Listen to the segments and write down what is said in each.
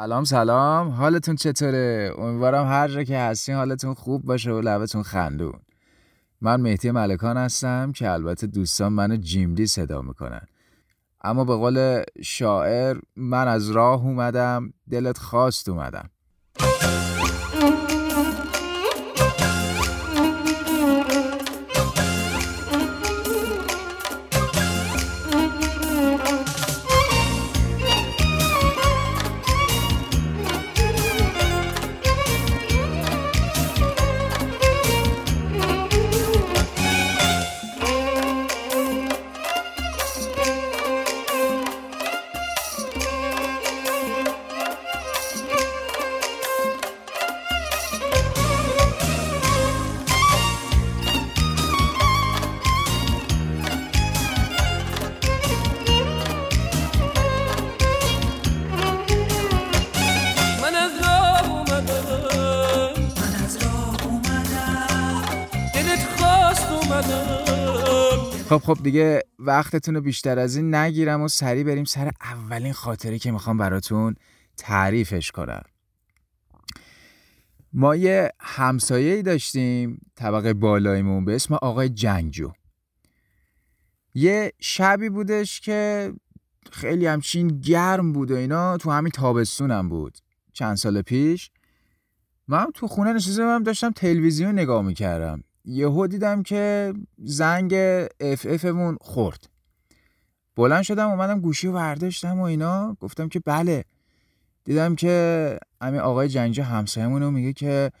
سلام سلام. حالتون چطوره؟ امیدوارم هر جا که هستین حالتون خوب باشه و لبتون خندون. من مهدی ملکان هستم که البته دوستان منو جیملی صدا می‌کنن. اما به قول شاعر من از راه اومدم دلت خواست اومدم. خب خب دیگه وقتتون رو بیشتر از این نگیرم و سریع بریم سر اولین خاطره که می‌خوام براتون تعریفش کنم. ما یه همسایه داشتیم طبقه بالایمون به اسم آقای جنگجو یه شبی بودش که خیلی همچین گرم بود و اینا تو همین تابستونم بود. چند سال پیش. من تو خونه نشسته بودم داشتم تلویزیون نگاه می‌کردم. یهو دیدم که زنگ اف افمون خورد. بلند شدم اومدم گوشی رو برداشتم و اینا. گفتم که بله. دیدم که همین آقای جنگجو همسایمون میگه که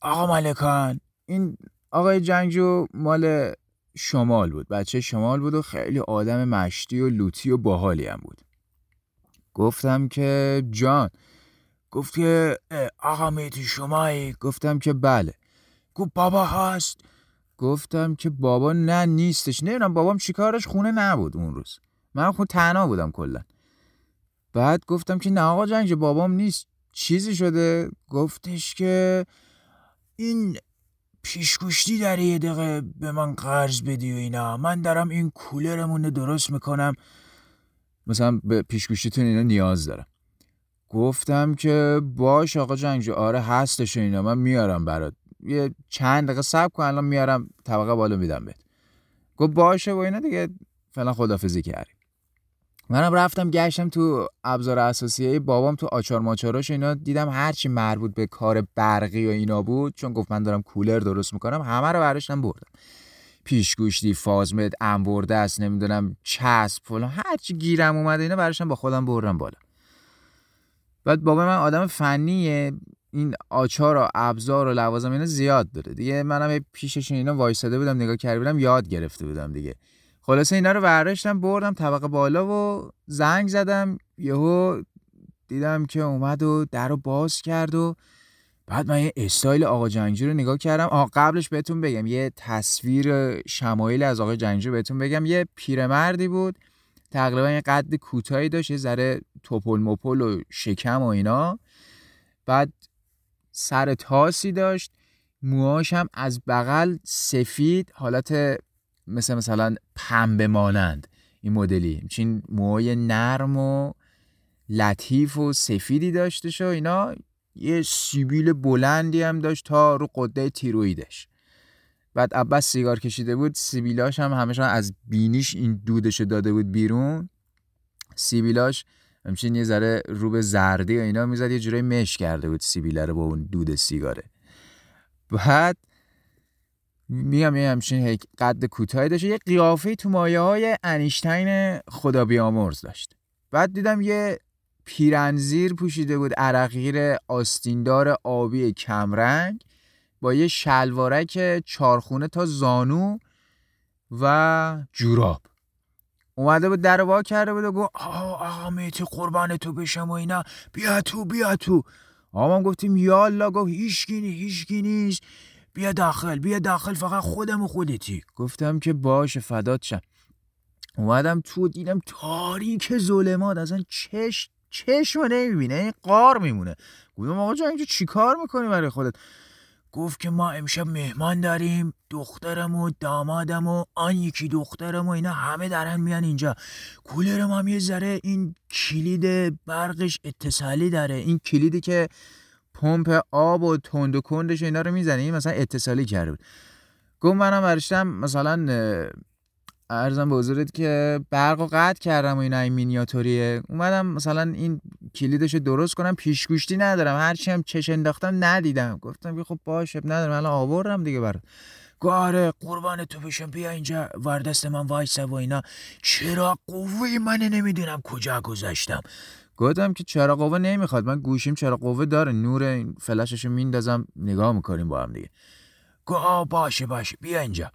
آقا ملکان این آقای جنگجو مال شمال بود. بچه شمال بود و خیلی آدم مشتی و لوتی و باحالی هم بود. گفتم که جان. گفت که آقا میتی شمایی گفتم که بله. گفت بابا هست. گفتم که بابا نه نیستش. نمی‌دونم بابام چیکارش خونه نبود اون روز. من خود تنها بودم کلا. بعد گفتم که نه آقا جنگ بابام نیست. چیزی شده؟ گفتش که این پیشگوشتی در یه دقیقه به من قرض بدی و اینا. من دارم این کولرمون رو درست می‌کنم. مثلا به پیشگوشتیتون اینا نیاز دارم. گفتم که باش آقا جنگجو آره هستش اینا. من میارم برات. یه چند دقیقه صبر کن الان میارم طبقه بالا میدم بهت. گفت باشه و اینا دیگه فعلا خدافزی کردیم. منم رفتم گشتم تو ابزار اساسیه بابام تو آچار ماچاراش اینا دیدم هرچی مربوط به کار برقی و اینا بود چون گفت من دارم کولر درست می‌کنم همه رو برداشتم بردم. پیشگوشتی فازمت انبرده است نمی‌دونم چسب فلان هرچی گیرم اومده اینا براشم با خودم بردم بالا. بعد بابا من آدم فنیه این آچار و ابزار و لوازم اینا زیاد داره. دیگه منم پیشش اینا وایساده بودم نگاه کرده بودم یاد گرفته بودم دیگه. خلاصه اینا رو برداشتم بردم طبقه بالا و زنگ زدم. یهو دیدم که اومد و در باز کرد و بعد من یه استایل آقا جنگجو رو نگاه کردم. آقا قبلش بهتون بگم یه تصویر شمایل از آقا جنگجو بهتون بگم. یه پیرمردی بود تقریبا یه قد کوتاهی داشت یه ذره توپل مپل و شکم و اینا. بعد سر تاسی داشت. موهاش هم از بغل سفید حالت مثل مثلا پنبه مانند این مدلی. چین موهای نرم و لطیف و سفیدی داشتش و اینا. یه سیبیل بلندی هم داشت تا رو قده تیرویدش بعد عباس سیگار کشیده بود. سیبیلاش هم همشون از بینیش این دودش داده بود بیرون. سیبیلاش همچین یه ذره رو به زردی و اینا می‌زد یه جورایی مش کرده بود سیبیله رو با اون دود سیگاره. بعد میگم یه همچین قد کوتاهی داشت یه قیافه تو مایه های انیشتین خدا بیامرز داشت. بعد دیدم یه پیرنزیر پوشیده بود عرقگیر آستیندار آبی کمرنگ با یه شلوارک چارخونه تا زانو و جوراب. اومده بود در وا کرده بود و گفت آقا آقا میتی قربان تو بشم و اینا. بیا تو بیا تو. آقا ما گفتیم یالا گفت هیچکی نی هیچکی نیست. بیا داخل بیا داخل فقط خودم و خودتی. گفتم که باشه فدات شم. اومدم تو دیدم تاریک ظلمات اصلا چش چشم نمی‌بینه این قار میمونه. گفتم آقا جان اینجا چی کار می‌کنی برای خودت؟ گفت که ما امشب مهمان داریم دخترم و دامادم و آن یکی دخترم و اینا همه دارن میان اینجا. کولرم هم یه ذره این کلید برقش اتصالی داره. این کلیدی که پمپ آب و تند و کندش اینا رو می‌زنه این مثلا اتصالی کرده بود. گفت منم برشتم مثلا ارزم به حضورت که برق قطع کردم و اینا این مینیاتوریه. اومدم مثلا این کلیدش درست کنم پیشگوشتی ندارم. هرچی هم چش انداختم ندیدم. گفتم که خب باشه ندارم. الان آوردم دیگه برات. گاره قربان تو بشم بیا اینجا. وردست من وایسه و اینا. چرا قوه من نمی‌دونم کجا گذاشتم. گفتم که چرا قوه نمی‌خواد. من گوشیم چرا قوه داره؟ نور این فلششو میندازم. نگاه می‌کنیم با هم دیگه. گو باشه باشه. بیا اینجا.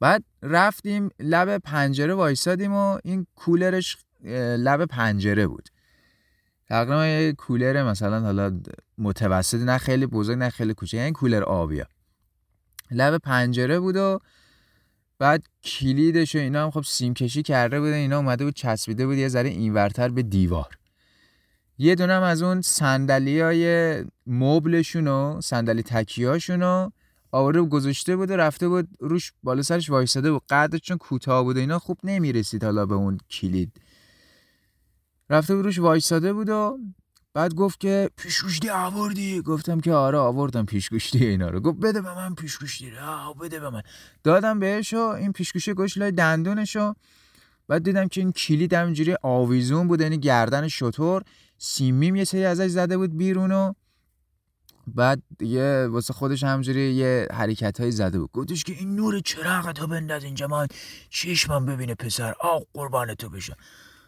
بعد رفتیم لب پنجره وایسادیم و این کولرش لب پنجره بود. تقریبا یه کولر مثلا حالا متوسط نه خیلی بزرگ نه خیلی کوچک یعنی کولر آبیا. لب پنجره بود و بعد کلیدش و اینا هم خب سیم کشی کرده بودن اینا اومده بود چسبیده بود یه ذره اینورتر به دیوار. یه دونم از اون سندلی های مبلشون و سندلی تکیهاشون رو آورده گذاشته بود و رفته بود روش بالا سرش وایساده بود. قدرش چون کوتاه بود اینا خوب نمی‌رسید حالا به اون کلید. رفته بود روش وایساده بود و بعد گفت که پیشگوشتی آوردی. گفتم که آره آوردم پیشگوشتی اینا رو. گفت بده به من پیشگوشتی رو. بده به من. دادم بهش و این پیشگوشتی گوش لای دندونش و بعد دیدم که این کلید همینجوری آویزون بود یعنی گردن شطور. سیمیم یه سری ازش زده بود بیرون و بعد یه واسه خودش همجوری یه حرکت های زده بود. گفتش که این نور چراغ تو بنداز اینجا من چشمم ببینه پسر. آق قربان تو بشه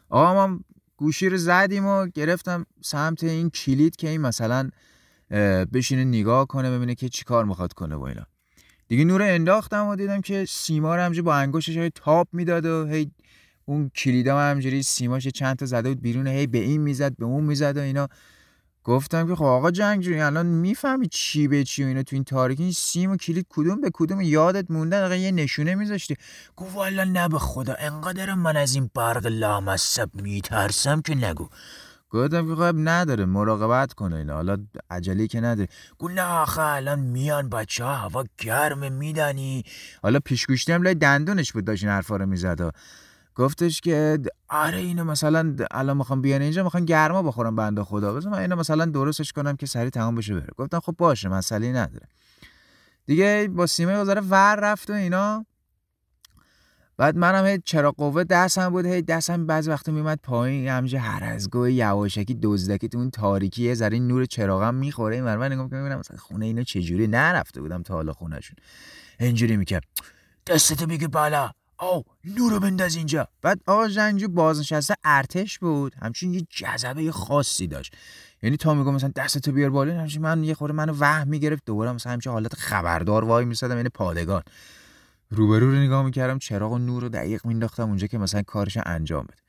آقا من گوشی رو زدیم و گرفتم سمت این کلید که این مثلا بشینه نگاه کنه ببینه که چی کار می‌خواد کنه و اینا. دیگه نور انداختم و دیدم که سیما رو همجوری با انگشتش های تاپ می‌داد و هی اون کلیدم همجوری سیماش چند تا زده بود بیرون هی به این می‌زد به اون می‌زد و اینا. گفتم که خب آقا جنگجوی الان می‌فهمی چی به چی و اینا تو این تاریکی این سیم و کلید کدوم به کدوم؟ یادت مونده یه نشونه میذاشتی. گفت والا نه به خدا انقدر من از این برق لامصب میترسم که نگو. گفتم که خب نداره مراقبت کنه اینا. حالا عجلی که نداره گفت نه آخه الان میان بچه ها هوا گرمه میدانی حالا پیشگوشتی لای دندونش بود داشت این حرفا رو می‌زد. گفتش که آره اینو مثلا الان می‌خوام بیان اینجا می‌خوام گرما بخورم بنده خدا. بذار من اینو مثلا درستش کنم که سری تمام بشه بره. گفتم خب باشه مسئله نداره. دیگه با سیمه گذاره ور رفت و اینا. بعد منم هی چرا قوه دستم بود هی دستم بعضی وقتا میمد پایین. همجه هر از گوه یواشکی دزدکی تو اون تاریکی یه ذره نور چراغم می‌خوره. این من نگاه می‌کنم مثلا خونه اینا چجوری؟ نرفته بودم تا حالا خونهشون. اینجوری می‌کرد. دستتو میگه بالا. او نورو بنداز اینجا. بعد آقا جنگجو بازنشسته ارتش بود. همچین یه جذبه خاصی داشت. یعنی تا میگم مثلا دستتو بیار بالا همچین من یه خورده منو وهم می‌گرفت. دوباره مثلا همچین حالت خبردار وای میسادم یعنی پادگان. روبرو رو نگاه می‌کردم چراغ و نور رو دقیق مینداختم اونجا که مثلا کارش انجام بده.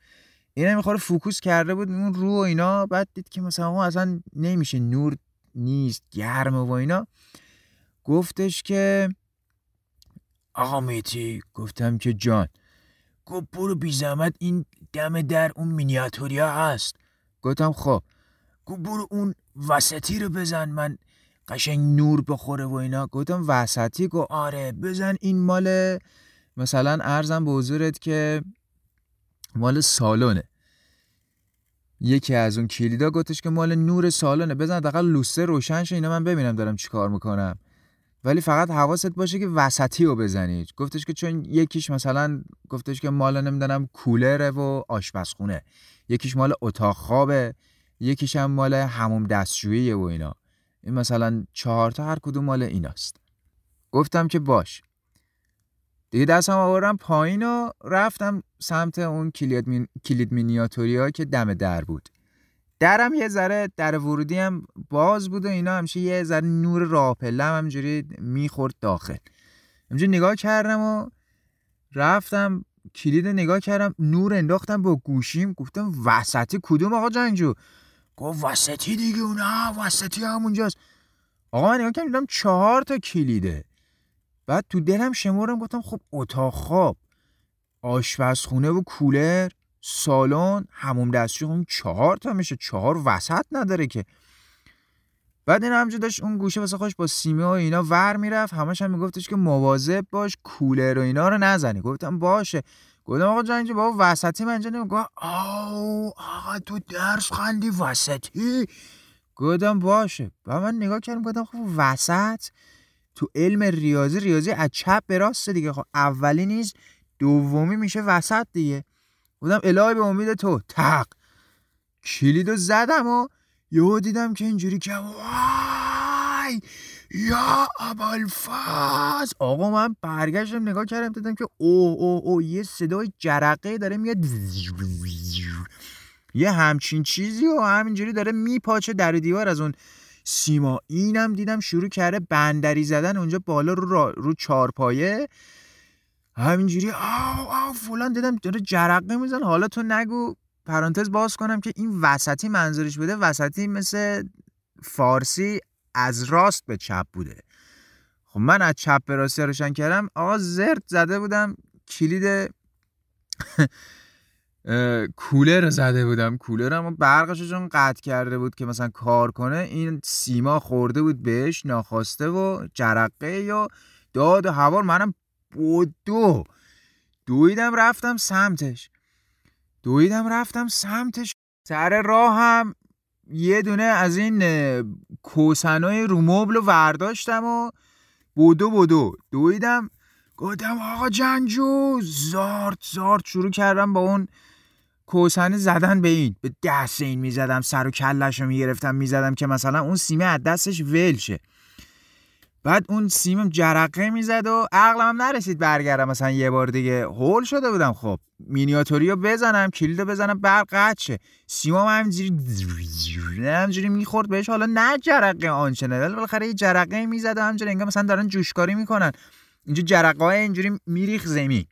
این می‌خوره فوکوس کرده بود اون رو و اینا. بعد دید که مثلا اصلا نمیشه نور نیست گرمه و اینا. گفتش که آقا میتی گفتم که جان گفت برو بی زحمت این دم در اون مینیاتوریا هست. گفتم خب. گفت برو اون وسطی رو بزن من قشنگ نور بخوره و اینا. گفتم وسطی؟ گفت آره بزن این مال مثلا ارزم به حضورت که مال سالونه. یکی از اون کلیدا گفتش که مال نور سالونه. بزن دقیقا لوسه روشن اینا من ببینم دارم چیکار می‌کنم. ولی فقط حواست باشه که وسطی رو بزنید گفتش که چون یکیش مثلا گفتش که مال نمی‌دونم کولره و آشپزخونه. یکیش مال اتاق خوابه یکیش هم مال هموم دستشوییه و اینا. این مثلا چهار تا هر کدوم مال ایناست. گفتم که باش. دیگه دستم آوردم پایین و رفتم سمت اون کلید, مین... کلید مینیاتوری که دم در بود. درم یه ذره در ورودی هم باز بود و اینا همیشه یه ذره نور راه پله هم همجوری می‌خورد داخل. همجوری نگاه کردم و رفتم کلید نگاه کردم نور انداختم با گوشیم گفتم وسطی کدوم آقا جنجو گفت وسطی دیگه نه وسطی همونجاست. آقا من نگاه کردم دیدم چهار تا کلیده. بعد تو دلم شمارم گفتم خب اتاق خواب آشپزخونه و کولر. سالن هموم دستشوی اون چهار تا میشه. چهار وسط نداره که. بعد این همجا داشت اون گوشه واسه خوش با سیمه و اینا ور می‌رفت. همش هم میگفتش که مواظب باش کولر و اینا رو نزنی. گفتم باشه. گفتم آقا جنگی بابا وسطی من جنگی گفت آو آقا تو درس خندی وسطی؟ گفتم باشه. و من نگاه کردم گفتم خب وسط تو علم ریاضی ریاضی از چپ به راست دیگه. خب اولی نیست دومی میشه وسط دیگه. بودم الهی به امید تو. تق. کلیدو زدم و یهو دیدم که اینجوری که وای یا ابوالفاز آقا من برگشتم نگاه کردم دیدم که او او او یه صدای جرقه داره میاد. یه همچین چیزی و همینجوری داره میپاچه در دیوار از اون سیما. اینم دیدم شروع کرده بندری زدن اونجا بالا رو, رو چارپایه. همینجوری آو آو فلان دیدم داره جرقه میزن حالا تو نگو پرانتز باز کنم که این وسطی منظورش بوده وسطی مثل فارسی از راست به چپ بوده. خب من از چپ به راستی روشن کردم. آقا زرد زده بودم کلید کولر زده بودم. کولرم برقش چون قطع کرده بود که مثلا کار کنه این سیما خورده بود بهش ناخواسته و جرقه یا داد و هوار منم بودو. دویدم رفتم سمتش. دویدم رفتم سمتش. سر راه هم یه دونه از این کوسنای رو مبل ورداشتم و بودو بودو. دویدم. گفتم آقا جنجو. زارت زارت شروع کردم با اون کوسنه زدن به این. به دست این می‌زدم سر و کلش رو می‌گرفتم می‌زدم که مثلا اون سیمه از دستش ول شه. بعد اون سیمم جرقه می‌زد و عقلم نرسید برگردم. مثلا یه بار دیگه هول شده بودم. خب مینیاتوری رو بزنم کلید رو بزنم برق قطع شه. سیمام همینجوری همینجوری می‌خورد بهش. حالا نه جرقه آنچنه ولی بالاخره یه جرقه می‌زد و همینجوری انگار مثلا دارن جوشکاری می‌کنن. اینجا جرقه های اینجوری میریخ زمین.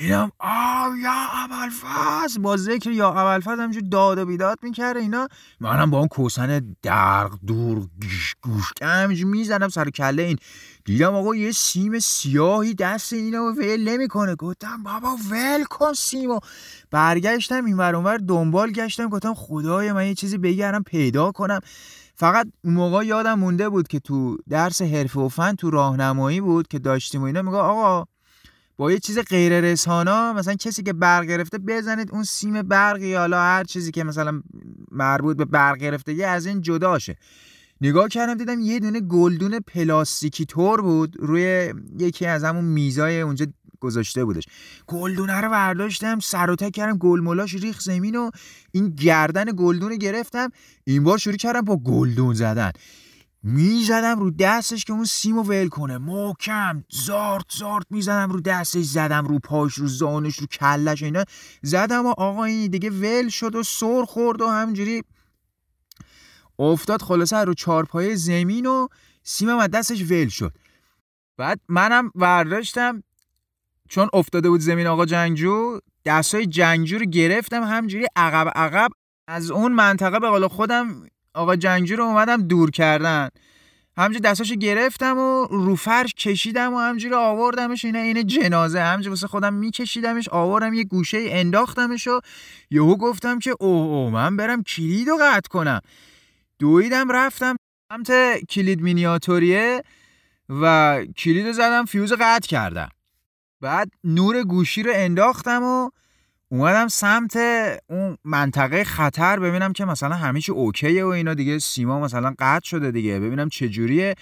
اینم آو یا ابوالفضل با ذکر یا ابوالفضل همینجور داد و بیداد می‌کرده اینا. منم با اون کوسن درق دور گوش گوش همینجور می‌زنم سر کله این. دیدم آقا یه سیم سیاهی دست اینا و ول نمی‌کنه. گفتم بابا ول کن سیمو. برگشتم این اونور دنبال گشتم. گفتم خدای من یه چیزی بگرم پیدا کنم. فقط اون موقع یادم مونده بود که تو درس حرفه و فن تو راهنمایی بود که داشتیم و اینا. میگه آقا با یه چیز غیر رسانا مثلا کسی که برق گرفته بزنید اون سیم برقی حالا هر چیزی که مثلا مربوط به برق گرفته از این جداشه. نگاه کردم دیدم یه دونه گلدون پلاستیکی تور بود روی یکی از همون میزای اونجا گذاشته بودش. گلدونه رو برداشتم سر و کردم گلمولاش ریخ زمین و این گردن گلدون گرفتم. این بار شروع کردم با گلدون زدن. می‌زدم رو دستش که اون سیمو ول کنه. محکم زارت زارت می‌زدم رو دستش زدم رو پاش رو زانش رو کلش اینا. زدم و آقا این دیگه ول شد و سر خورد و همجوری افتاد خلاصه رو چارپای زمین و سیمم از دستش ول شد. بعد منم برداشتم چون افتاده بود زمین آقا جنگجو دستای جنگجو رو گرفتم همجوری عقب عقب. از اون منطقه به قول خودم آقا جنگجو رو اومدم دور کردن. همجوری دستاشو گرفتم و رو فرش کشیدم و همجوری آوردمش اینا این جنازه. همجوری واسه خودم میکشیدمش آوردم یه گوشه انداختمش و یهو گفتم که اوه او من برم کلیدو قطع کنم. دویدم رفتم سمت کلید مینیاتوریه و کلید زدم فیوز قطع کردم. بعد نور گوشی رو انداختم و اومدم سمت اون منطقه خطر ببینم که مثلا همه چی اوکیه و اینا دیگه سیما مثلا قطع شده دیگه. ببینم چه جوریه.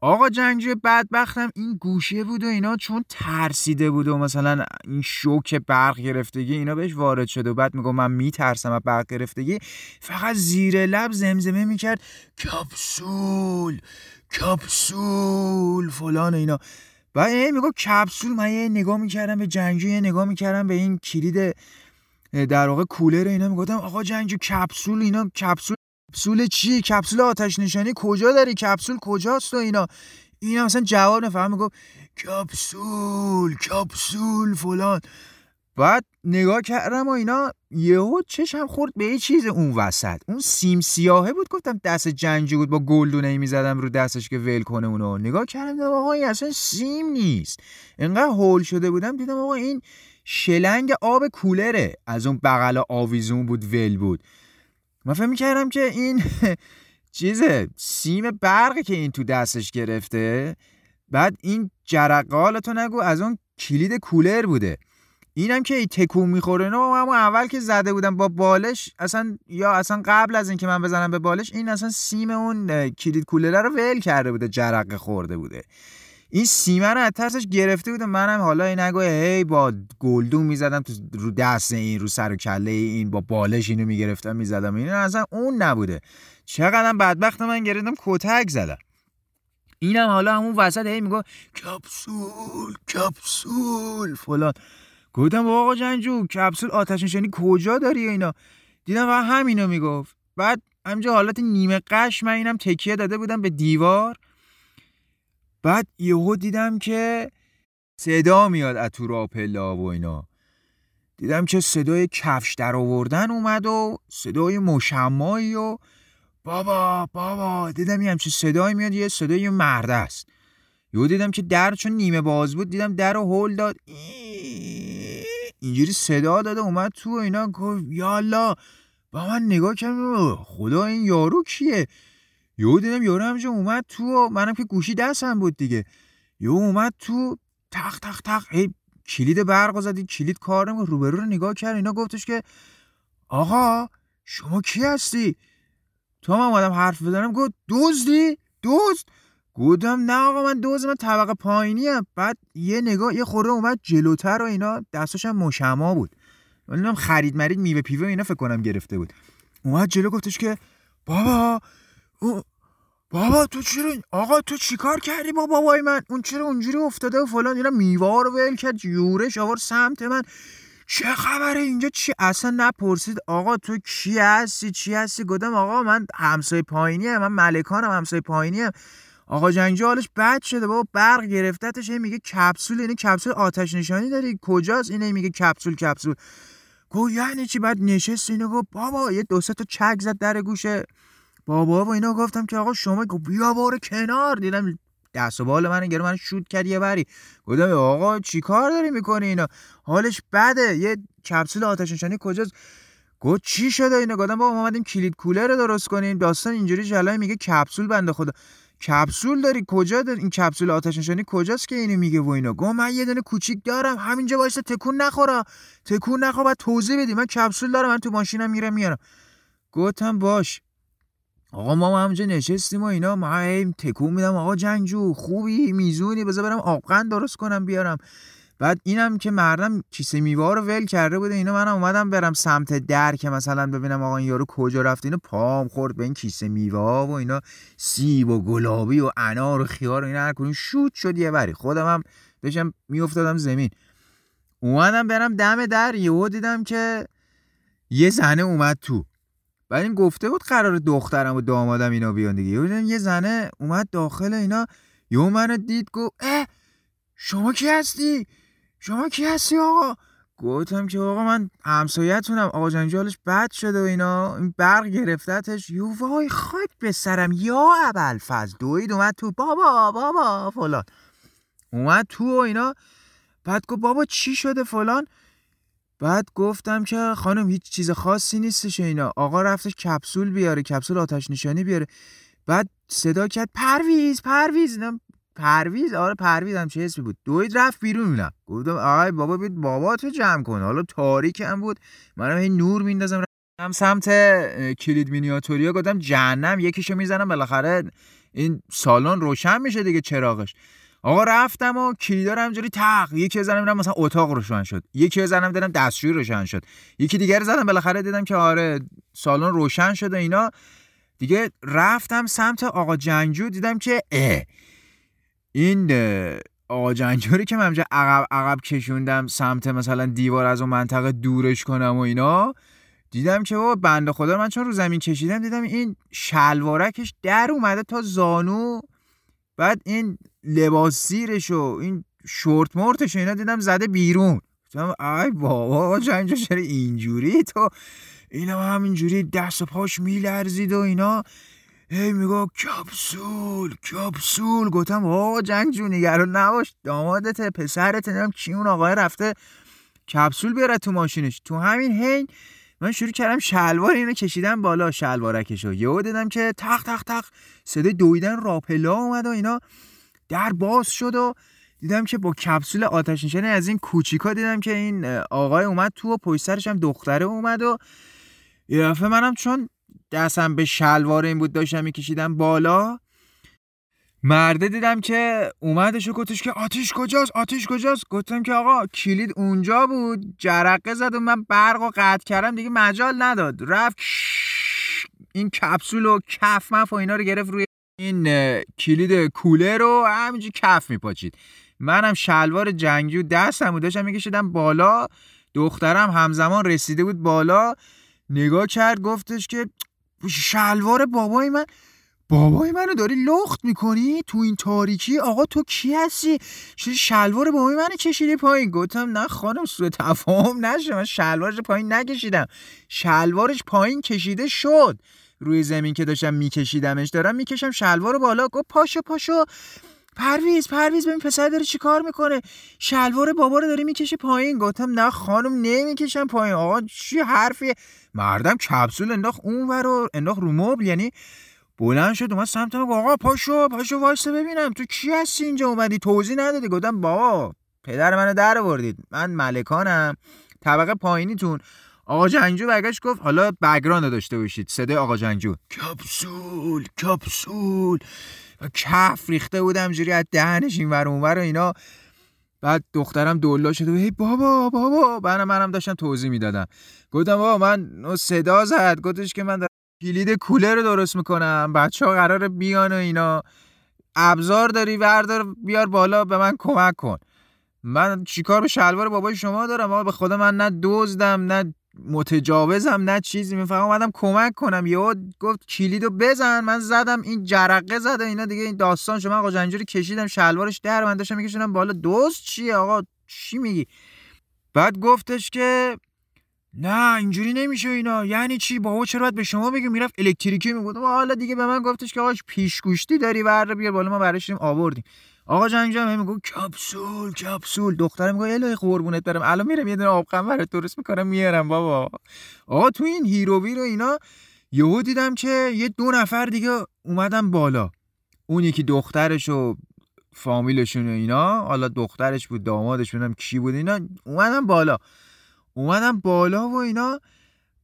آقا جنگجوی بدبختم این گوشه بود و اینا چون ترسیده بود و مثلا این شوک برق گرفتگی اینا بهش وارد شده و بعد میگم من میترسم از برق گرفتگی. فقط زیر لب زمزمه می‌کرد کپسول کپسول فلان اینا. و این میگو کپسول من یه نگاه می‌کردم به جنگجو یه نگاه می‌کردم به این کلید در واقع کولر اینا می‌گفتم آقا جنگجو کپسول اینا کپسول کپسول چی؟ کپسول آتش نشانی کجا داری؟ کپسول کجاست و اینا. اینا مثلا جواب نفهم می‌گفت کپسول کپسول فلان. بعد نگاه کردم و اینا یهو چشم خورد به یه چیز اون وسط. اون سیم سیاهه بود گفتم دست جنگی بود با گلدونه می‌زدم رو دستش که ول کنه اونو. نگاه کردم دیدم آقا این اصلا سیم نیست. انقدر هول شده بودم دیدم آقا این شلنگ آب کولره. از اون بغل آویزون بود ول بود. من فهم کردم که این چیزه سیم برقی که این تو دستش گرفته. بعد این جرقالتو نگو از اون کلید کولر بوده. اینم که ای تکون می‌خوره. نه همون اول که زده بودم با بالش اصلا یا اصلا قبل از اینکه من بزنم به بالش این اصلا سیم اون کلید کولر رو ول کرده بوده جرقه خورده بوده. این سیمه رو از ترسش گرفته بودم منم حالا این نگو هی با گلدون می‌زدم تو رو دست این رو سر و کله این با بالش اینو می‌گرفتم می‌زدم. این اصلا اون نبوده. چقدر بدبخت من گرفتم کتک زدم. اینم حالا همون وسط هی میگو کپسول کپسول فلان. گفتم آقا جنجو کپسول آتش نشانی کجا داری اینا؟ دیدم و همینو می‌گفت. بعد همینجا حالت نیمه قش من اینم تکیه داده بودم به دیوار. بعد یهو دیدم که صدا میاد از تو راه و اینا. دیدم که صدای کفش در آوردن اومد و صدای مشمایی و بابا بابا. دیدم یه همچه صدایی میاد یه صدای مرد است. یهو دیدم که در چون نیمه باز بود دیدم در رو هل داد. اینجوری صدا داده اومد تو و اینا گفت یالا با من نگاه کردم خدا این یارو کیه؟ یهو دیدم یارو همجا اومد تو و منم که گوشی دستم بود دیگه. یهو اومد تو تق تق تق ای کلید برق زدی کلید کار نمی‌کنه روبرو رو نگاه کرد اینا گفتش که آقا شما کی هستی؟ تو من اومدم حرف بزنم گفت دزدی دزد گفتم نه آقا من دوز من طبقه پایینی هم. بعد یه نگاه یه خوره اومد جلوتر و اینا دستش هم مشما بود. من خرید مرید میوه پیوه اینا فکر کنم گرفته بود. اومد جلو گفتش که بابا بابا تو چرا آقا تو چیکار کردی با بابای من؟ اون چرا اونجوری افتاده و فلان؟ اینا میوه رو ول کرد یورش آور سمت من. چه خبره اینجا؟ چی؟ اصلا نپرسید. آقا تو کی هستی؟ چی هستی؟ گفتم آقا من همسایه پایینی هم. من ملکانم همسایه پایینی هم. آقا جنگجو حالش بد شده بابا برق گرفتتش میگه کپسول اینه کپسول آتش نشانی داری؟ کجاست؟ اینه میگه کپسول کپسول. گو یعنی چی؟ بعد نشست اینو گفت بابا یه دو تا چک زد در گوشه. بابا و اینا گفتم که آقا شما گفت بیا بار کنار. دیدم دست و بال من گرو من شوت کرد یه بری. گفتم آقا چی کار داری می‌کنی اینا؟ حالش بده. یه کپسول آتش نشانی کجاست؟ گفت چی شده اینا گفتم بابا اومدیم کلید کولر رو درست کنیم. داستان اینجوری جلای میگه کپسول بنده خدا. کپسول داری؟ کجا داری؟ این کپسول آتش نشانی کجاست که اینو میگه و اینا؟ گو من یه دونه کوچیک دارم. همینجا وایسا تکون نخورا. تکون نخور بعد توضیح بدی. من کپسول دارم. من تو ماشینم میرم میارم. گفتم باش. آقا ما همونجا نشستیم و اینا. ما تکون میدم. آقا جنگجو خوبی؟ میزونی؟ بذار برم آبقند درست کنم بیارم. بعد اینم که مردم کیسه میوه رو ول کرده بوده. اینا منم اومدم برم سمت در که مثلا ببینم آقا این یارو کجا رفت اینو پام خورد به این کیسه میوه و اینا سیب و گلابی و انار و خیار و اینا هر شوت شد یه بری. خودم هم داشتم میافتادم زمین. اومدم برم دم در یهو دیدم که یه زنه اومد تو. بعد این گفته بود قرار دخترم و دامادم اینا بیان دیگه. یه زنه اومد داخل اینا. یهو منو دید گفت شما کی هستی؟ شما کی هستی آقا؟ گفتم که آقا من همسایتونم. آقا جنجالش بد شده و اینا. این برق گرفتتش. یو وای خاک به سرم. یا ابل فز دوید اومد تو. بابا بابا فلان. اومد تو و اینا. بعد گفت بابا چی شده فلان؟ بعد گفتم که خانم هیچ چیز خاصی نیستش اینا. آقا رفتش کپسول بیاره کپسول آتش نشانی بیاره. بعد صدا کرد پرویز پرویز. پرویز؟ آره پرویز هم چه اسمی بود. دوید رفت بیرون میرم گفتم آی بابا بیا باباتو جمع کن. حالا تاریک هم بود. منم این نور میندازم هم سمت کلید مینیاتوریا گفتم جهنم یکیشو می‌زنم. بالاخره این سالن روشن میشه دیگه چراغش. آقا رفتم و کلیدا رو همینجوری تق. یکی زدم دیدم مثلا اتاق روشن شد. یکی زدم دیدم دستشویی روشن شد. یکی دیگر زدم بالاخره دیدم که آره سالن روشن شد و اینا. دیگه رفتم سمت آقا جنگجو دیدم که اه این آقا جنجاری که من عقب عقب کشوندم سمت مثلا دیوار از اون منطقه دورش کنم و اینا دیدم که بابا بنده خدا من چون رو زمین کشیدم دیدم این شلوارکش در اومده تا زانو بعد این لباس زیرش و این شورت مورتش اینا دیدم زده بیرون. گفتم ای بابا جنجا چرا اینجوری تو؟ اینا همینجوری دست و پاش میلرزید و اینا. هی میگو کپسول کپسول. گفتم آقا جنگجو نگران نباش. دامادت پسرت نمیم کی اون آقای رفته کپسول بیاره تو ماشینش. تو همین هی من شروع کردم شلوار اینو کشیدم بالا. شلوارکشو یهو دیدم که تق تق تق صدای دویدن راپلا اومد و اینا. در باز شد و دیدم که با کپسول آتش نشانی از این کوچیکا دیدم که این آقای اومد تو و پشت سرش هم دختره اومد و یه دفعه منم چون دستم به شلوار این بود داشتم میکشیدم بالا. مرده دیدم که اومدش و گفتش که آتیش کجاست آتیش کجاست؟ گفتم که آقا کلید اونجا بود جرقه زد و من برق و قطع کردم دیگه مجال نداد. رفت این کپسول و کف مف و اینا رو گرفت روی این کلید کولر رو همینجوری کف میپاچید. منم شلوار جنگی و دستم و داشتم میکشیدم بالا. دخترم همزمان رسیده بود بالا. نگاه کرد گفتش که شلوار بابای من بابای منو داری لخت می‌کنی؟ تو این تاریکی آقا تو کی هستی؟ شلوار بابای منو کشیدی پایین؟ گفتم نه خانم سوء تفاهم نشه من شلوارش پایین نکشیدم. شلوارش پایین کشیده شد. روی زمین که داشتم میکشیدمش دارم می‌کشم شلوار بالا. گفت پاشو پاشو. پرویز پرویز ببین پسر داره چی کار می‌کنه؟ شلوار بابا رو داری می‌کشه پایین. گفتم نه خانم نمی‌کشم پایین. آقا چی حرفیه؟ مردم کپسول انداخت اون رو انداخت رو مبل. یعنی بلند شد اومد سمت من آقا پاشو پاشو وایسه ببینم. تو کی هستی اینجا اومدی؟ توضیح ندادی. گفتم بابا پدر منو در آوردید. من ملکانم. طبقه پایینیتون. آقا جنگجو برگشت گفت حالا بگراند داشته باشید. صدای آقا جنگجو کپسول کپسول. کف ریخته بودم جوری از دهنش این ور اونور اینا. بعد دخترم دولا شده هی بابا بابا. بعد منم داشتم توضیح می‌دادم. گفتم بابا من صدا زد. گفتش که من کلید کولر رو درست می‌کنم. بچه ها قرار بیان و اینا. ابزار داری وردار بیار بالا به من کمک کن. من چیکار به شلوار بابای شما دارم؟ آقا به خدا من نه دزدم نه متجاوزم نه چیزی. میفهم اومدم کمک کنم. یهو گفت کلیدو بزن. من زدم این جرقه زد اینا دیگه این داستان شما آقا جنجوری کشیدم شلوارش در من داشتم میکشیدم بالا. دوست چیه آقا؟ چی میگی؟ بعد گفتش که نه اینجوری نمیشه اینا. یعنی چی؟ بابا چرا باید به شما بگیم؟ می‌رفت الکتریکی می‌گفت. حالا دیگه به من گفتش که آقا پیشگوشتی داری؟ ور بیار بالا ما براش آوردیم؟ آقا جنگ هم میگه کپسول کپسول. دخترم میگه الهی قربونت برم. الان میرم یه دونه آب برات درست می‌کنم میارم بابا. آقا تو این هیرووی رو اینا یهو دیدم که یه دو نفر دیگه اومدن بالا. اون یکی دخترش و فامیلشون و اینا حالا دخترش بود دامادش بودم کی بود اینا اومدن بالا. اومدن بالا و اینا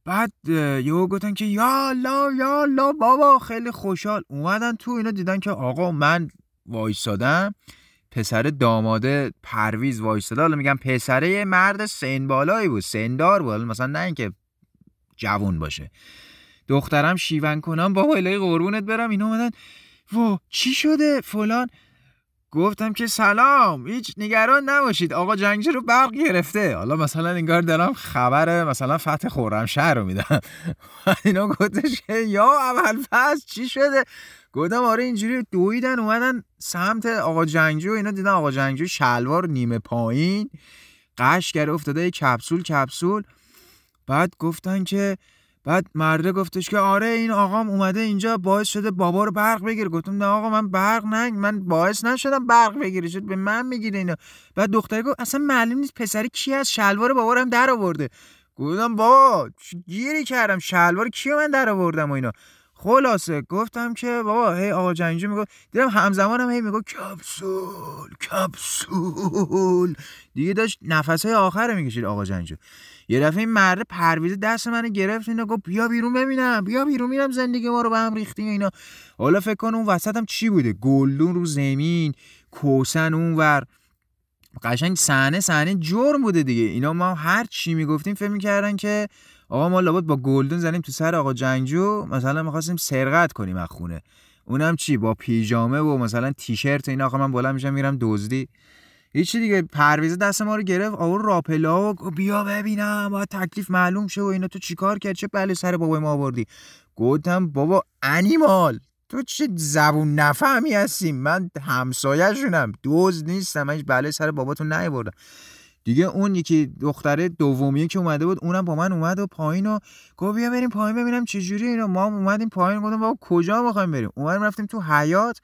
بعد یهو گفتن که یا الله یا الله بابا خیلی خوشحال. اومدن تو اینا دیدن که آقا من وایستادم. پسر داماده پرویز وایستاده. حالا میگم پسره مرد سن بالایی بود سندار بود. مثلا نه اینکه جوون باشه. دخترم شیون کنم بابا الهی قربونت برم. اینا اومدن و چی شده؟ فلان؟ گفتم که سلام هیچ نگران نباشید. آقا جنگجو رو برق گرفته. حالا مثلا انگار دارم خبر مثلا فتح خرمشهر رو میدم. اینا گفتش یا اول پس چی شده؟ گفتم آره اینجوری دویدن اومدن سمت آقا جنگجو. اینا دیدن آقا جنگجو شلوار نیمه پایین قش گره افتاده کپسول کپسول. بعد گفتن که بعد مرده گفتش که آره این آقام اومده اینجا باعث شده بابا رو برق بگیره. گفتم نه آقا من برق نه من باعث نشدم برق بگیره. شد به من می‌گیره اینا. بعد دختره گفت اصلا معلوم نیست پسری کی از شلوار بابا رو هم در آورده. گفتم بابا گیری کردم؟ شلوار کیو من در آوردم و اینا. خلاصه گفتم که بابا هی آقا جنگجو میگه دیدم همزمانم هی میگه کپسول کپسول. دیگه داشت نفسهای آخر می‌کشید آقا جنگجو. یه دفعه این مرد پرویز دست منو گرفت اینا گفت بیا بیرون ببینم بیا بیرون میرم زندگی ما رو به هم ریختیم اینا. حالا فکر کن اون وسط هم چی بوده؟ گلدون رو زمین کوسن اونور قشنگ صحنه صحنه جرم بوده دیگه. اینا ما هر چی می‌گفتیم فکر می‌کردن که آقا ما لابد با گلدون زنیم تو سر آقا جنگجو مثلا می‌خواستیم سرقت کنیم از خونه. اونم چی؟ با پیژامه و مثلا تیشرت اینا. آقا من بلند میشم میرم دزدی. هیچی دیگه پرویزه دست ما رو گرفت آور راپلا و بیا ببینم با تکلیف معلوم شه و اینا. تو چیکار کرد؟ چه بله سر بابای ما آوردی؟ گفتم بابا انیمال. تو چه زبون نفهمی هستی؟ من همسایه‌شونم. دوز نیستم. من بله سر باباتون نیاوردم. دیگه اون یکی دختره دومیه که اومده بود اونم با من اومد و پایین و گفت بیا بریم پایین ببینم چه جوری اینا. ما اومدیم پایین گفتم بابا کجا می‌خوایم بریم؟ اومدیم رفتیم تو حیات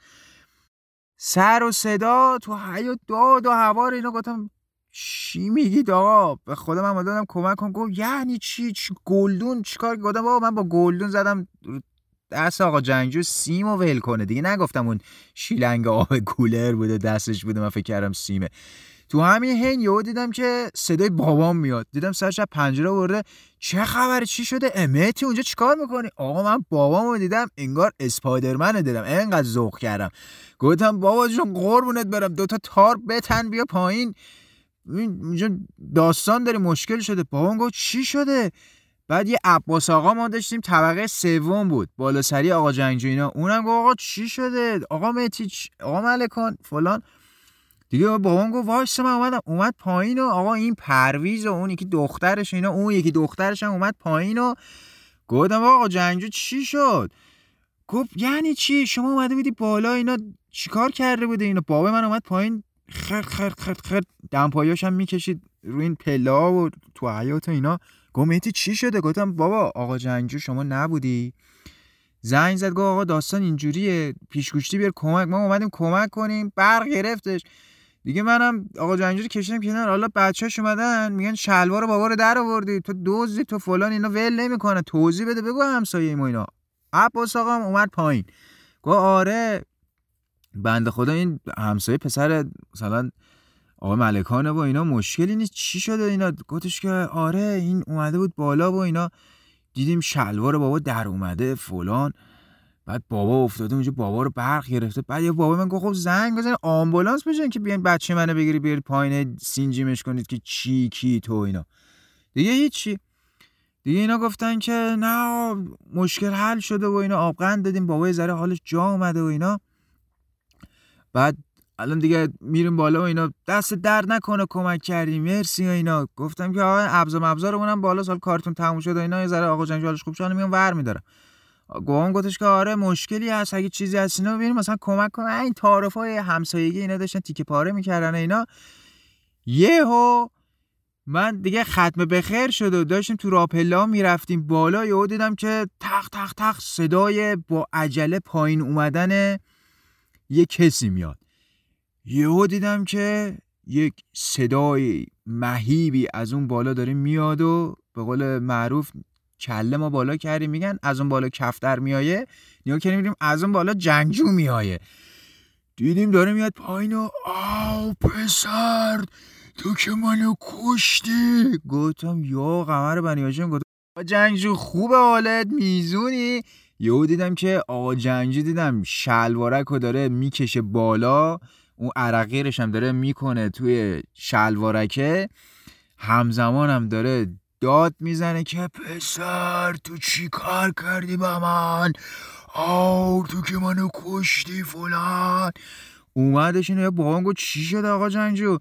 سر و صدا تو حیات داد و هوا رو اینا گفتم چی میگید آقا؟ به خودم من دادم کمک کن گفت یعنی چی؟ چی گلدون چیکار گفتم بابا من با گلدون زدم دست آقا جنگجو سیم و ول کنه. دیگه نگفتم اون شیلنگ آب کولر بوده دستش بوده من فکر کردم سیمه. تو همین هین یهو دیدم که صدای بابام میاد. دیدم سرش پنجره برده چه خبره چی شده؟ امتی اونجا چیکار می‌کنی؟ آقا من بابامو دیدم انگار اسپایدرمن دیدم. انقدر ذوق کردم. گفتم بابا جون قربونت برم. دوتا تار بتن بیا پایین. اینجا داستان داری مشکل شده. بابام گفت چی شده؟ بعد یه عباس آقا ما داشتیم طبقه سوم بود. بالا سری آقا جنگجو اینا. اونم گفت آقا چی شده؟ آقا مهتی آقا ملکان فلان. دیگه بابام گفت وایس من اومدم اومد پایین و آقا این پرویز و اون یکی دخترش اینا اون یکی دخترش هم اومد پایین و گفتم آقا جنگجو چی شد؟ گفت یعنی چی؟ شما اومده بودی بالا اینا چیکار کرده بوده اینا؟ بابا من اومد پایین خر خر خر خر دمپایاش هم می‌کشید روی این پلا و تو حیاط و اینا. گفت چی شده؟ گفتم بابا آقا جنگجو شما نبودی؟ زنگ زد گفت آقا داستان اینجوریه پیشگوشتی بیار کمک ما اومدیم کمک کنیم. برق گرفتش. دیگه منم آقا جنگجو کشیدم کنار. حالا بچه‌اش اومدن میگن شلوار بابا رو در آوردی. تو دوزی تو فلان اینا ول نمی‌کنه. توضیح بده بگو همسایه ما اینا. عباس آقا اومد پایین. گفت آره. بنده خدا این همسایه پسر مثلا آقا ملکانه و اینا مشکلی نیست. چی شده اینا؟ گفتش که آره این اومده بود بالا و اینا. دیدیم شلوار بابا در اومده فلان. بعد بابا افتاده اونجا بابا رو برق گرفته. بعد یه بابا من گفت خب زنگ بزن آمبولانس بشن که بیاین بچه منو بگیری بیاری پایین سینجیمش کنید که چی کی تو اینا. دیگه هیچی. دیگه اینا گفتن که نه مشکل حل شده و اینا آبقند دادیم. بابا ذره حالش جا اومده و اینا. بعد الان دیگه میریم بالا و اینا. دست درد نکنه کمک کردیم. مرسی و اینا. گفتم که آقا ابزار مبزارمونم بالا. سال کارتون تموم شده و اینا. یه ذره آقا جنگ حالش خوب شده میام ور میدارم. گوام گفتش که آره مشکلی هست. اگه چیزی هست اینا ببینیم مثلا کمک کنه. این های همسایگی اینا داشتن تیکه پاره می‌کردن اینا. یهو من دیگه ختم بخیر شد و داشتیم تو راپلا می‌رفتیم بالا. یهو دیدم که تخ تخ تخ صدای با عجله پایین اومدن یه کسی میاد. یهو دیدم که یک صدای مهیبی از اون بالا داره میاد و به قول معروف کله ما بالا کردیم میگن از اون بالا کفتر میایه. نیا که میدیم از اون بالا جنگجو میایه. دیدیم داره میاد پایین و آو پسر تو که منو کشتی. گفتم یا قمر بنی هاشم گفتم جنگجو خوب حالت میزونی؟ یهو دیدم که آقا جنگجو دیدم شلوارک رو داره می‌کشه بالا. اون عرقیرش هم داره می‌کنه توی شلوارکه. همزمان هم داره داد می‌زنه که پسر تو چی کار کردی با من؟ آو تو که منو کشتی فلان. اومدش اینو با گفت چی شد آقا جنجو؟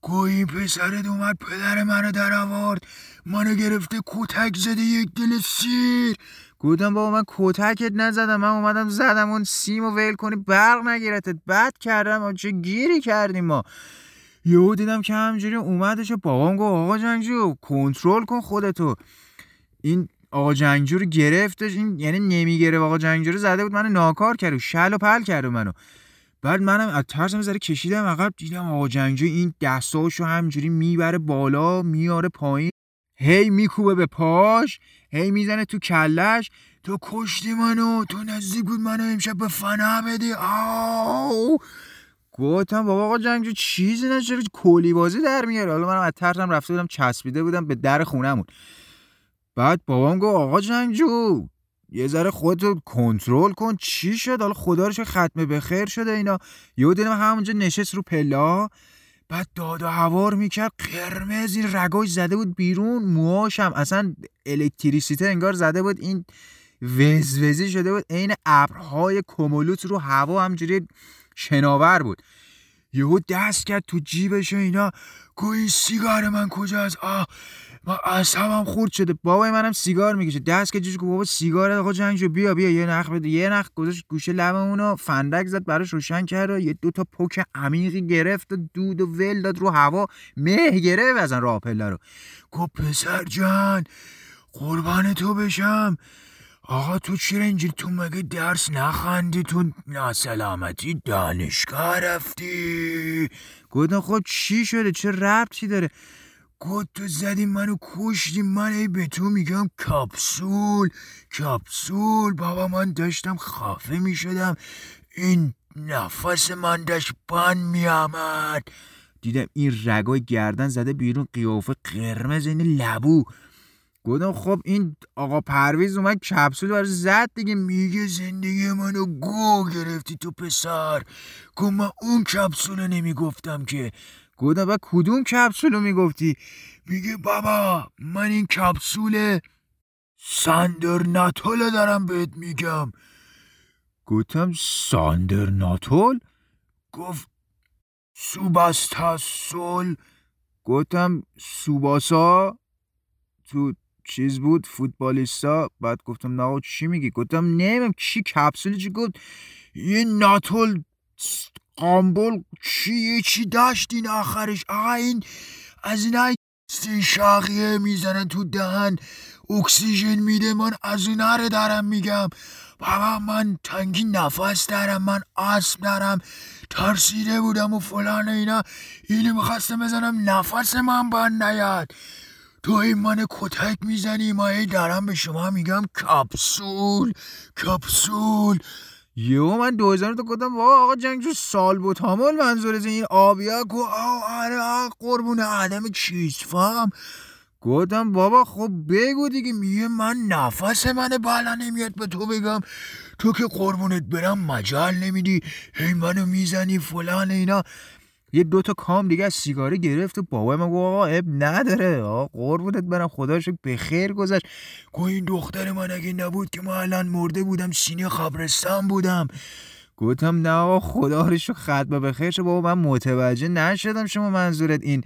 گو این پسرت اومد پدر منو در آورد. منو گرفته کتک زده یک دل سیر. گفتم بابا من کتکت نزدم. من اومدم زدم اون سیم و ویل کنی برق نگیرتت. بد کردم. چه گیری کردیم ما؟ یهو دیدم که همجوری اومدش و بابام گفت آقا جنگجو کنترل کن خودتو. این آقا جنگجو رو گرفتش این یعنی نمی‌گرفت. آقا جنگجو رو زده بود منو ناکار کرد و شل و پل کرد منو. بعد منم از ترسم زره کشیدم عقب دیدم آقا جنگجو این دستاشو همجوری می‌بره بالا میاره پایین. هی میکوبه به پاش هی می‌زنه تو کلش. تو کشتی منو تو نزدیک بود منو امشب به فنا بدی. آو! گفتم بابا آقا جنگجو چیزی نشه کلی بازی در میاره حالا منم از ترسم رفته بودم چسبیده بودم به در خونمون. بعد بابام گفت آقا جنگجو یه ذره خودتو کنترل کن چی شد؟ حالا خدا رو ختمه به خیر شده اینا. یهو دیدم همونجا نشست رو پلا. بعد داد و هوار می‌کرد قرمز این رگاش زده بود بیرون. موهاشم اصلا الکتریسیته انگار زده بود. این وزوزی شده بود. عین ابرهای کمولوت رو هوا همجوری شناور بود. یهو دست کرد تو جیبش و اینا گویی سیگار من کجاست؟ آه ما اصابم خورد شده. بابای منم سیگار می‌کشه. دست که جیش بابا سیگار آقا جنگشو بیا بیا یه نخ بده. یه نخ گذاشت گوشه لبمون و فندک زد براش روشن کرد و یه دو تا پک عمیقی گرفت و دود و ول داد رو هوا. مه گرفت ازن راه پله رو. گفت پسر جان قربان تو بشم. آقا تو چرا اینجوری تو مگه درس نخندی تو ناسلامتی دانشگاه رفتی؟ گفتم خب چی شده؟ چه ربطی داره؟ گفت تو زدی منو کشتی. من ای به تو میگم کپسول کپسول بابا من داشتم خافه می‌شدم. این نفس من داشت بان میامد دیدم این رگای گردن زده بیرون قیافه قرمز این لبو. گفتم خب این آقا پرویز اومد کپسول برای زد دیگه میگه زندگی منو گو گرفتی تو پسر. گفت من اون کپسول نمی‌گفتم که. گفتم با کدوم کپسول می‌گفتی؟ میگه بابا من این کپسول ساندر ناتول دارم بهت میگم. گفتم ساندر ناتول گفت سوباستاسول. گفتم سوباسا تو چیز بود؟ فوتبالیستا؟ بعد گفتم نه چی میگی؟ گفتم نمیم چی کپسول چی گفت. یه ناتول قامبل چی؟ چی داشت این آخرش؟ آقا این از این شاقیه می‌زنن تو دهن. اکسیژن میده من از اینا رو دارم میگم. بابا من تنگی نفس دارم من آسم دارم. ترسیده بودم و فلان اینا. اینو می‌خواستم بزنم نفس من بند نیاد. تو این من کتک می‌زنی؟ ما ای دارم به شما میگم کپسول کپسول. یهو من دو هزار تا گفتم وا آقا جنگجو سال بود تامل منظور از این آبیا گو آره قربون آدم چیز فهم؟ گفتم بابا خب بگو دیگه میگه من نفس من بالا نمیاد به تو بگم. تو که قربونت برم مجال نمیدی. هی منو می‌زنی فلان اینا. یه دوتا کام دیگه از سیگاری گرفت و بابا من گفت آقا اب نداره آقا. قربونت برم خداشو به خیر گذشت. گفت این دختر من اگه نبود که ما الان مرده بودم سینه خبرستان بودم. گفتم نه آقا خدا رو ختم به خیر بابا من متوجه نشدم شما منظورت این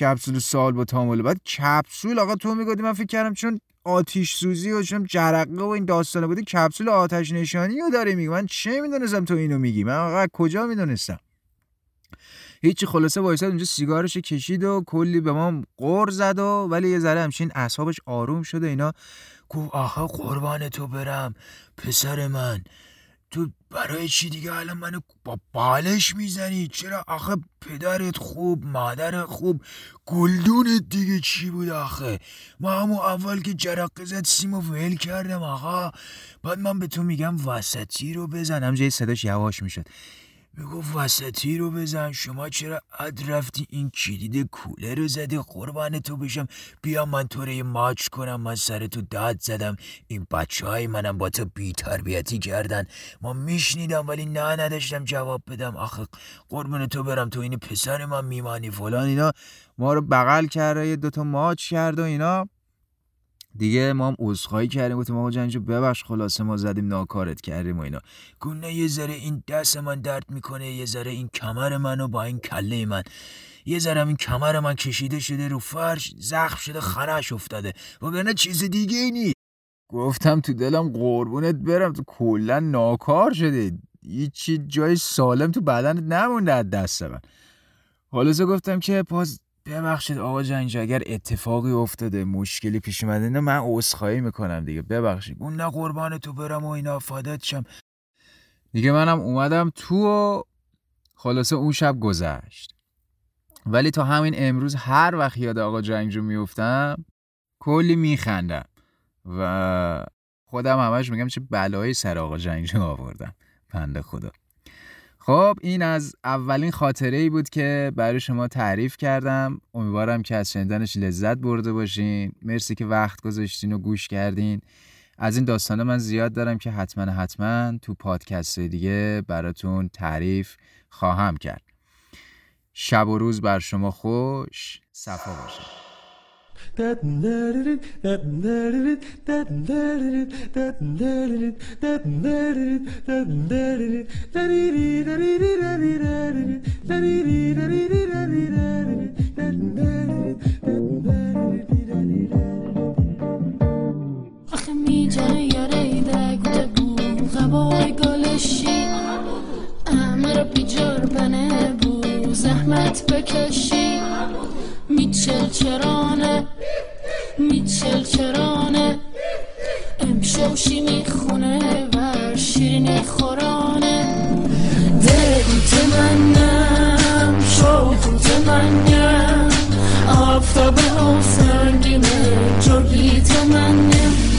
کپسول سال با تامل. بعد کپسول آقا تو می‌گفتی من فکر کردم چون آتیش سوزی و چون جرقه و این داستانه بودی کپسول آتش نشانی رو داره میگی. من چه می‌دونستم تو اینو میگی؟ من آقا کجا می‌دونستم؟ هیچی خلاصه وایساد اونجا سیگارش کشید و کلی به ما قر زد و ولی یه ذره همچین اعصابش آروم شده اینا. گفت آها قربان تو برم پسر من. تو برای چی دیگه الان منو با بالش می‌زنی؟ چرا آخه پدرت خوب مادر خوب گلدونت دیگه چی بود آخه؟ ما همون اول که جرقه زد سیمو ول کردم آقا بعد من به تو میگم وسطی رو بزنم جای صداش یواش می‌شد. می‌گفت وسطی رو بزن. شما چرا اد رفتی؟ این کلید کوله رو زدی. قربان تو بشم. بیا من تو رو ماچ کنم. من سر تو داد زدم. این بچه های منم با تو بی تربیتی کردن. ما میشنیدم ولی نه نداشتم جواب بدم. آخه قربان تو برم. تو این پسر من میمانی فلان اینا. ما رو بغل کرده یه دوتا ماچ کرد و اینا. دیگه ما هم عذرخواهی کردیم گفتیم آقا جنجو ببخش خلاصه ما زدیم ناکارت کردیم و اینا. گونه یه ذره این دست من درد می‌کنه یه ذره این کمر منو با این کله من. یه ذره این کمر من کشیده شده رو فرش زخم شده خرش افتاده. وگرنه چیز دیگه ای نیست. گفتم تو دلم قربونت برم تو کلا ناکار شده هیچی جای سالم تو بدنت نمونده دست من. حالا گفتم که پاس ببخشید آقا جنجا اگر اتفاقی افتاده مشکلی پیش اومده نه من عذرخواهی می‌کنم دیگه. ببخشید. اون نه قربان تو برم و اینا فادت شم. دیگه منم اومدم تو و خلاصه اون شب گذشت. ولی تا همین امروز هر وقت یاد آقا جنگجو میفتم کلی میخندم. و خودم همش میگم چه بلایی سر آقا جنگجو آوردم. پنده خدا. خب این از اولین خاطره ای بود که برای شما تعریف کردم. امیدوارم که از شنیدنش لذت برده باشین. مرسی که وقت گذاشتین و گوش کردین. از این داستان من زیاد دارم که حتما حتما تو پادکست دیگه براتون تعریف خواهم کرد. شب و روز بر شما خوش صفا باشه آخه میجره یاره دگوته بو غبای گلشی همه رو بیجار بنه بو زحمت بکشی. میچل چرانه میچل چرانه امشوشی می‌خونه و شیرینی خورانه. دلگوت منم شوقوت منم. آفتاب حسنگیمه جرگیت منم.